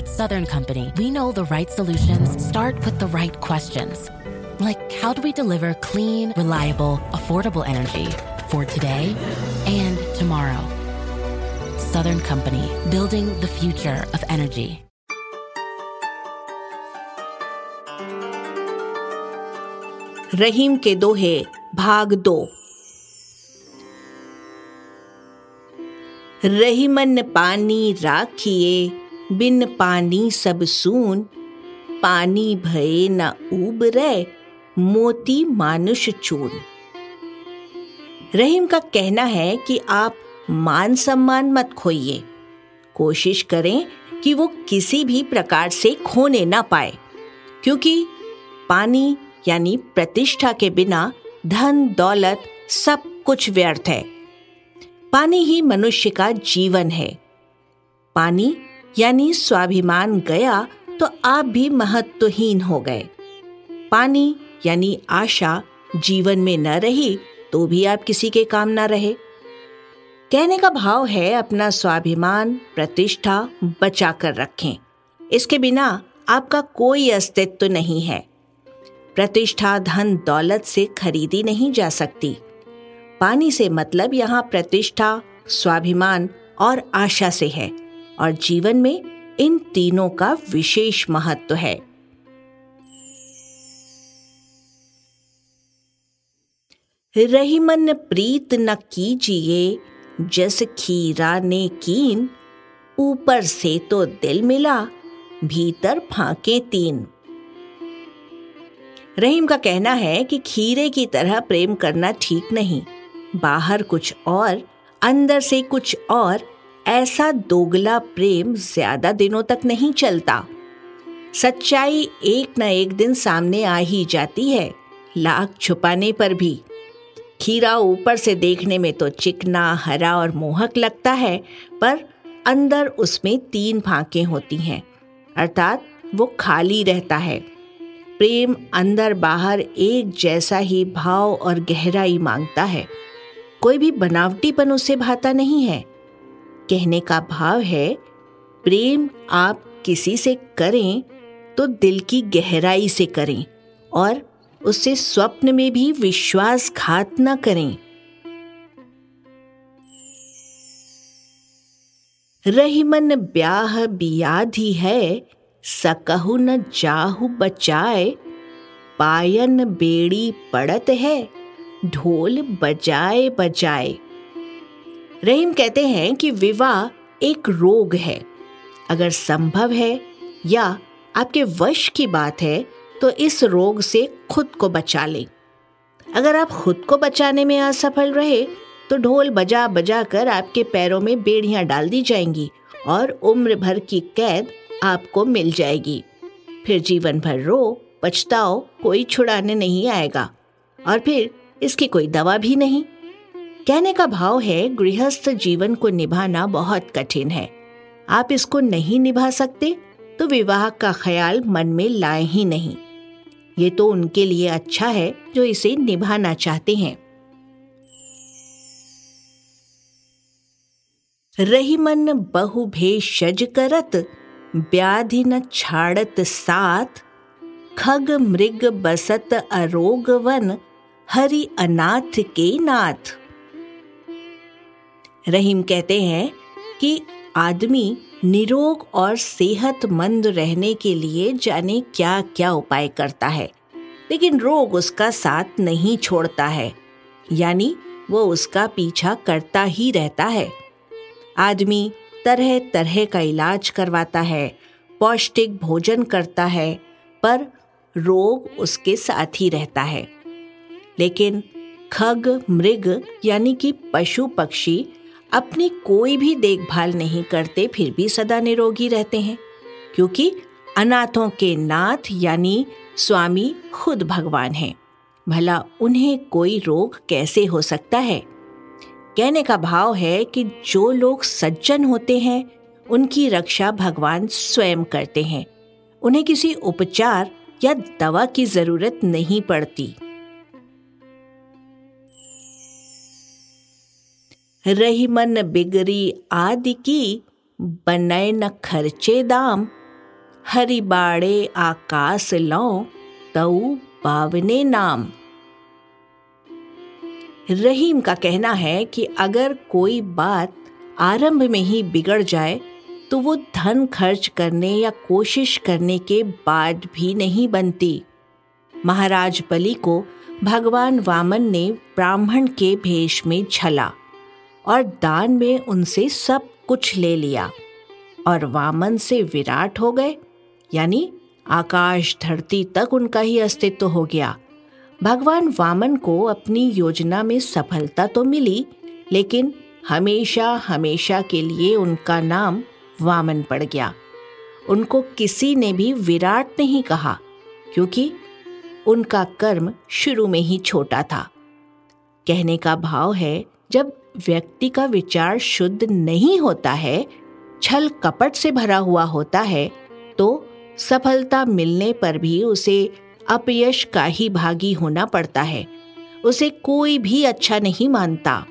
At Southern Company, we know the right solutions start with the right questions. Like, how do we deliver clean, reliable, affordable energy for today and tomorrow? Southern Company, building the future of energy. रहीम के दोहे भाग दो रहीमन पानी राखिए बिन पानी सब सून, पानी भये न उब रे मोती मानुष चून। रहीम का कहना है कि आप मान सम्मान मत खोइए। कोशिश करें कि वो किसी भी प्रकार से खोने ना पाए, क्योंकि पानी यानी प्रतिष्ठा के बिना धन, दौलत सब कुछ व्यर्थ है। पानी ही मनुष्य का जीवन है। पानी यानी स्वाभिमान गया तो आप भी महत्वहीन हो गए। पानी यानी आशा जीवन में न रही तो भी आप किसी के काम ना रहे। कहने का भाव है अपना स्वाभिमान, प्रतिष्ठा बचा कर रखें। इसके बिना आपका कोई अस्तित्व तो नहीं है। प्रतिष्ठा धन दौलत से खरीदी नहीं जा सकती। पानी से मतलब यहाँ प्रतिष्ठा, स्वाभिमान और आशा से है। और जीवन में इन तीनों का विशेष महत्व है। रहीमन प्रीत न कीजिए, जस खीरा ने कीन, ऊपर से तो दिल मिला, भीतर फांके तीन। रहीम का कहना है कि खीरे की तरह प्रेम करना ठीक नहीं। बाहर कुछ और, अंदर से कुछ और ऐसा दोगला प्रेम ज़्यादा दिनों तक नहीं चलता। सच्चाई एक न एक दिन सामने आ ही जाती है, लाख छुपाने पर भी। खीरा ऊपर से देखने में तो चिकना, हरा और मोहक लगता है, पर अंदर उसमें तीन फांकें होती हैं, अर्थात वो खाली रहता है। प्रेम अंदर बाहर एक जैसा ही भाव और गहराई माँगता है। कोई भी बनावटीपन उसे भाता नहीं है। कहने का भाव है, प्रेम आप किसी से करें तो दिल की गहराई से करें और उससे स्वप्न में भी विश्वासघात न करें। रहीमन ब्याह बियाधि है, सकहु न जाहु बचाए, पायन बेड़ी पड़त है, ढोल बजाए बजाए। रहीम कहते हैं कि विवाह एक रोग है। अगर संभव है या आपके वश की बात है तो इस रोग से खुद को बचा लें। अगर आप खुद को बचाने में असफल रहे तो ढोल बजा बजा कर आपके पैरों में बेड़ियाँ डाल दी जाएँगी और उम्र भर की कैद आपको मिल जाएगी। फिर जीवन भर रो, पछताओ, कोई छुड़ाने नहीं आएगा। और फिर इसकी कोई दवा भी नहीं। कहने का भाव है, गृहस्थ जीवन को निभाना बहुत कठिन है। आप इसको नहीं निभा सकते तो विवाह का ख्याल मन में लाए ही नहीं। ये तो उनके लिए अच्छा है, जो इसे निभाना चाहते हैं। रहीमन बहु भेषज करत, व्याधि न छाड़त साथ। खग मृग बसत अरोग वन, हरि अनाथ के नाथ। रहीम कहते हैं कि आदमी निरोग और सेहतमंद रहने के लिए जाने क्या क्या उपाय करता है। लेकिन रोग उसका साथ नहीं छोड़ता है, यानी वो उसका पीछा करता ही रहता है। आदमी तरह तरह का इलाज करवाता है, पौष्टिक भोजन करता है, पर रोग उसके साथ ही रहता है। लेकिन खग, मृग, यानी कि पशु पक्षी अपनी कोई भी देखभाल नहीं करते, फिर भी सदा निरोगी रहते हैं। क्योंकि अनाथों के नाथ यानी स्वामी खुद भगवान हैं। भला उन्हें कोई रोग कैसे हो सकता है? कहने का भाव है कि जो लोग सज्जन होते हैं, उनकी रक्षा भगवान स्वयं करते हैं। उन्हें किसी उपचार या दवा की ज़रूरत नहीं पड़ती। रही मन बिगड़ी आदि की बनय न खर्चे दाम। हरि बाड़े आकाश लौ तऊ बावने नाम। रहीम का कहना है कि अगर कोई बात आरंभ में ही बिगड़ जाए तो वो धन खर्च करने या कोशिश करने के बाद भी नहीं बनती। महाराज बलि को भगवान वामन ने ब्राह्मण के भेष में छला। और दान में उनसे सब कुछ ले लिया। और वामन से विराट हो गए, यानी आकाश धरती तक उनका ही अस्तित्व हो गया। भगवान वामन को अपनी योजना में सफलता तो मिली, लेकिन हमेशा हमेशा के लिए उनका नाम वामन पड़ गया। उनको किसी ने भी विराट नहीं कहा, क्योंकि उनका कर्म शुरू में ही छोटा था। कहने का भाव है, जब व्यक्ति का विचार शुद्ध नहीं होता है, छल कपट से भरा हुआ होता है तो सफलता मिलने पर भी उसे अपयश का ही भागी होना पड़ता है। उसे कोई भी अच्छा नहीं मानता।